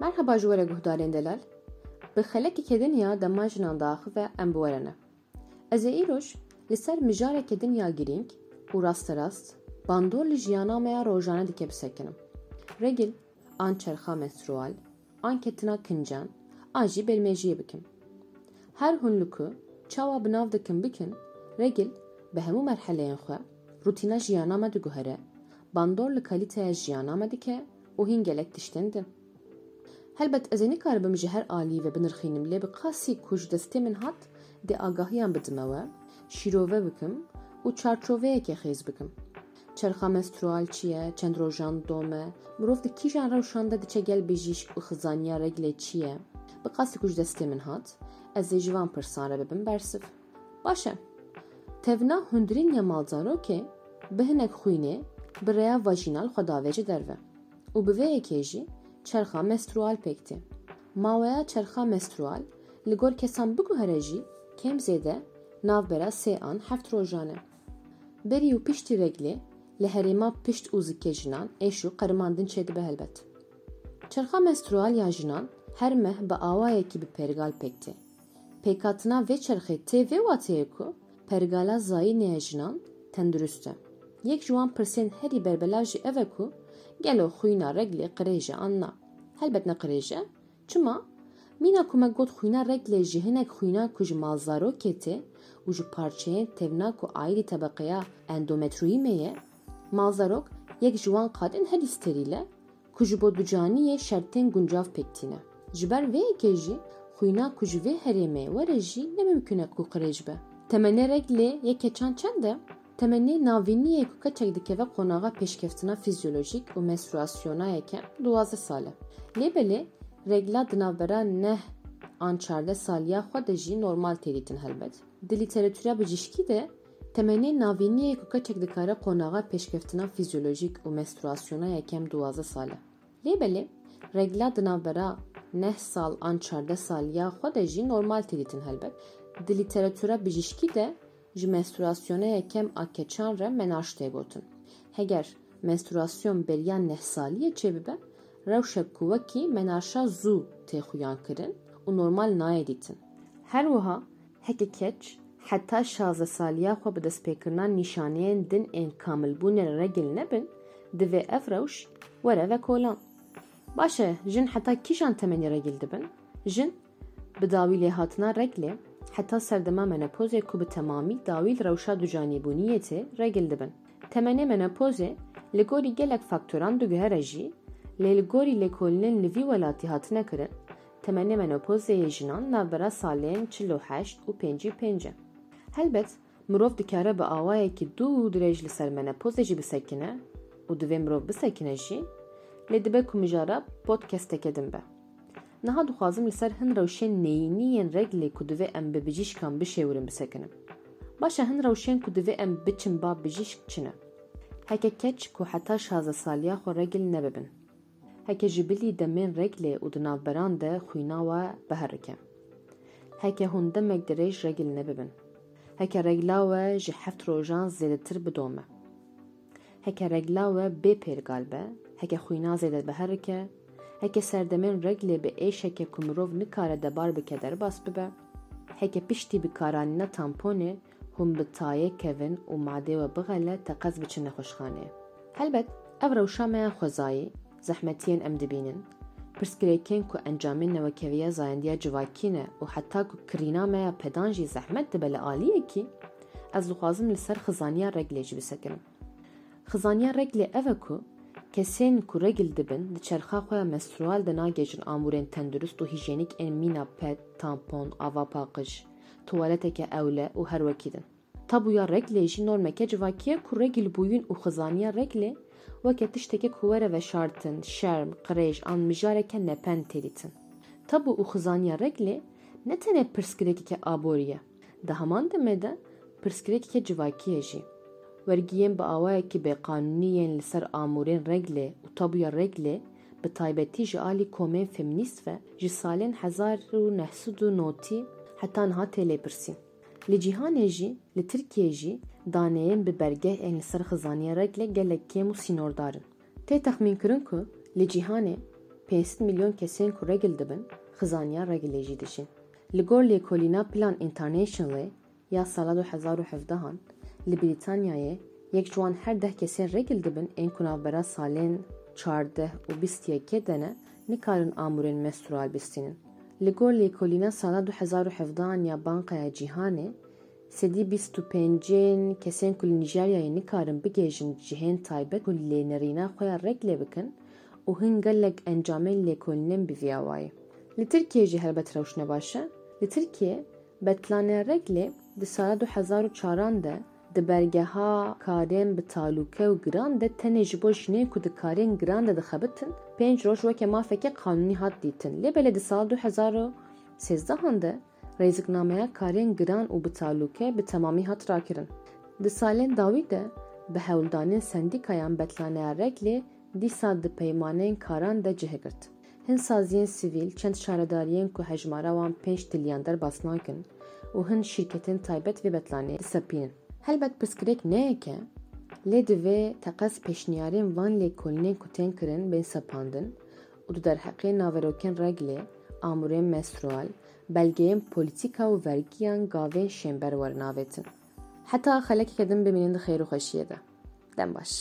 Merhaba ji were guhdarên delal. Bi xelekeke dinya dema jinan diaxive em bi we re. Ez ê îroj li ser mijareke dinya girîng û rasterast bandor li jiyana me rojane dike bisekinim. Regil an çerxa menstrual, an ketina kincan, an jî belmêjiyê bikim. Her hûn li ku çawa bi nav bikin, regil bi hemû merheleyên xwe rutîna jiyana me diguhere, bandor li kalîteya jiyana me dike û hîn gelek. Helbet ez ê nikaribim ji her alî ve binirxînim lê bi qasî ku ji destê min hat dê agahiyan bidime şîrove bikim û çarçoveyekê xêz bikim. Çerxa menstrual çi ye, çend dome, mirov di kîjan rewşan de diçe gel bijîşk û xizaniya reglê çi ye? Bi qasî ku ji destê min hat, ez ê ji van pirsan bibim bersiv. Baş e. Tevna hundirîn ya malzarokê bi hinek xwînê bi rêya vajînal xwe dave ji derve. û bi vê yekê jî pêk tê. Maweya çerxa menstrual li gor kesan biguhere jî kêm zêde navbera sê an heft rojan e. Berî û piştî reglê li herêma pişt û zikê jinan êşû qerimandin çêdibe helbet. Çerxa menstrual ya jinan her meh bi awayekî bi pergal pêk tê. Pêkhatina vê çerxê tê vê wateyê ku pergala zayî nêya jinan tendurist e. Yek ji wan pirsên herî berbelav jî ev e ku gelo xwîna reglê qirêje an na. Helbet ne qirêje, çima mîna ku me got xwîna reglê ji hinek xwîna ku ji malzarokê tê û ji parçeyên tevna ku aîdî tebeqeya endometriyûmê ye, malzarok yek ji wan qadin herî sterîl e ku ji bo ducaniyê şertên guncav pêk tîne. Ji ber vê yekê jî xwîna ku ji vê herêmê were jî nemimkün e ku qirêj be. Temenê reglê yek keçan çend e? Temenê navîniyê ku keçek dikeve qonağa pêşkeftina fizyolojîk û menstruasyona yeke duwaze sal e. Lêbelê regla di navbera neh an çarde saliya xwe de jî normal tê dîtin helbet. Di lîteratûra bijîşkî de temenê navîniyê ku keçek dikare qonağa pêşkeftina fizyolojîk û menstruasyona yekem duwaze sal e. Lêbelê regla di navbera neh sal an çarde saliya xwe de jî normal tê dîtin helbet. Di lîteratûra bijîşkî de ji menstruasyona yekem a keçan re menaş tê gotin. Heger menstruasyon beriya neh saliyê çêbibe, rewşek ku wekî menaşa zû tê xuyan kirin û normal nayê dîtin. Her wiha heke keç heta şaze saliya xwe bi destpêkirina nîşaneyên din ên kamilbûnê re regil nebin, divê ev rewş were vekolan. Baş e jin heta kîjan temenî regil dibin? Jin bi dawî lêhatina heta serdema menopozê ku bi temamî dawî li rewşa ducanîbûniyê tê regil dibin. Temenê menopozê li gorî gelek faktoran diguhere jî lê li gorî lêkolînên li vî welatî hatine kirin, temenê menopozê yê jinan navbera salên çil û heşt û pêncî pênc e. Helbet mirov dikare bi awayekî dû dirêj li ser menopozê jî bisekine û divê mirov bisekine jî lê dibe ku mijara podcasteke din be. Niha dixwazim li ser hin rewşên neyîniyên reglê ku divê em bi bijîşkan bişêwirin bisekinim. Başa hin rewşên ku divê em biçin ba bijîşk çi ne? Heke keç ku heta şaze saliya xwe regil nebibin. Heke ji bilî demên reglê û di navberan de xwîna we biherike. Heke hûn demek dirêj regil nebibin. Heke regla we ji heft rojan zêdetir bidome. Heke regla we bê pêrgal be, heke xwîna zêde biherike, heke serdemên reglê bi êşeke ku mirov nikare debar bike derbas bibe, heke piştî bikaranîna tamponê hûn bi tayê kevin û madê we bixele te qez biçin nexweşxaneyê. Helbet ev rewşa me ya xwezayî, zehmetiyên em dibînin, pirsgirêkên ku encamên newekeviya zayendiya civakî ne û heta ku kirîna me ya pedan jî zehmet dibe li aliyekî, ez dixwazim li ser xizaniya reglê jî bisekirim. Xizaniya reglê ev e ku kesên ku regil dibin di çerxa xwe ya menstrual de nagêjin amûrên tendurist û hîjenîk ên mîna pet, tampon, ava paqij, tuwaleteke ewle û her wekî din. Tabuya reglê jî normeke civakiye ku regil bûyîn û xizaniya reglê weke tiştekê civakî ye jî. Wergiyên bi awayekî bêqanûnî li ser amûrên reglê û tabuya reglê bi taybetî ji salên hezar û nehsûd û notî heta niha tê lêpirsîn. Li cîhanê jî li Tirkiye jî daneyên bi bergehên li ser xizaniya reglê gelek kêm û sînordarin. Tê texmînkirin ku li cîhanê 5 milyon kesên ku regil dibin, xizaniya regilê jî dişin. Li gor Lêkolîna Plan Internationalê ya sala 2017 li Brîtanyayê yek ji her deh kesên regil dibin ên ku navbera salên çardeh û bîstiyekê de ne nikarin amûrên menstrual bistînin. Li gor sala 2017 ya Bankaya Cîhanê sedî bîst û pêncên kesên ku li Nîjeryayê nikarin bigêjin cihên taybet ku lê nêrîna xwe ya reglê bikin û hin gelek encamên lêkolînên bivîya wayê. Li Tirkiye jî helbet rewş ne baş e. Li Tirkiye betlanê reglê di sala 2004 de di bergeha karên bi talûke û giran de tenê ji bo jinê ku di giran de dixebitin pênc roj weke mafeke qanûnî hat dîtin lê belê di sal 2013 de rêziknameya karên giran û bi talûke bi temamî hat rakirin. Di salên dawî de bi hewldanên sendîkayan betlaneya reglê dîsa di peymaneyên karan de cihgirt. Hin saziyên sivîl çend şaredariyên ku hejmara wan pênc tilyan derbas nakin û hin şîrketên taybet vê betlanê disepînin. Helbet pirsgirêk neyeke lê divê teqes pêşniyarên van lêkolînên ku tên kirin bên sepandin û di derheqê naverokên reglê, amûrên menstrual, belgeyên polîtîka û vergiyan gavên şêmber werin avêtin. Heta xelekeke din bimînin di xêr û xweşiyê de. Dem baş.